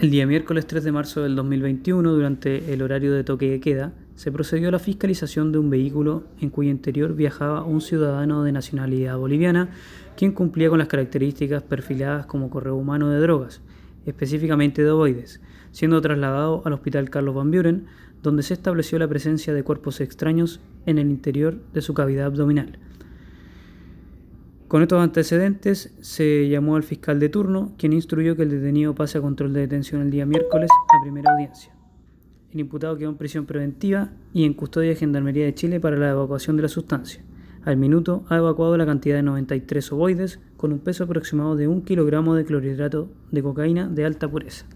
El día miércoles 3 de marzo del 2021, durante el horario de toque de queda, se procedió a la fiscalización de un vehículo en cuyo interior viajaba un ciudadano de nacionalidad boliviana, quien cumplía con las características perfiladas como correo humano de drogas, específicamente de ovoides, siendo trasladado al Hospital Carlos Van Buren, donde se estableció la presencia de cuerpos extraños en el interior de su cavidad abdominal. Con estos antecedentes se llamó al fiscal de turno, quien instruyó que el detenido pase a control de detención el día miércoles a primera audiencia. El imputado quedó en prisión preventiva y en custodia de Gendarmería de Chile para la evacuación de la sustancia. Al minuto ha evacuado la cantidad de 93 ovoides con un peso aproximado de un kilogramo de clorhidrato de cocaína de alta pureza.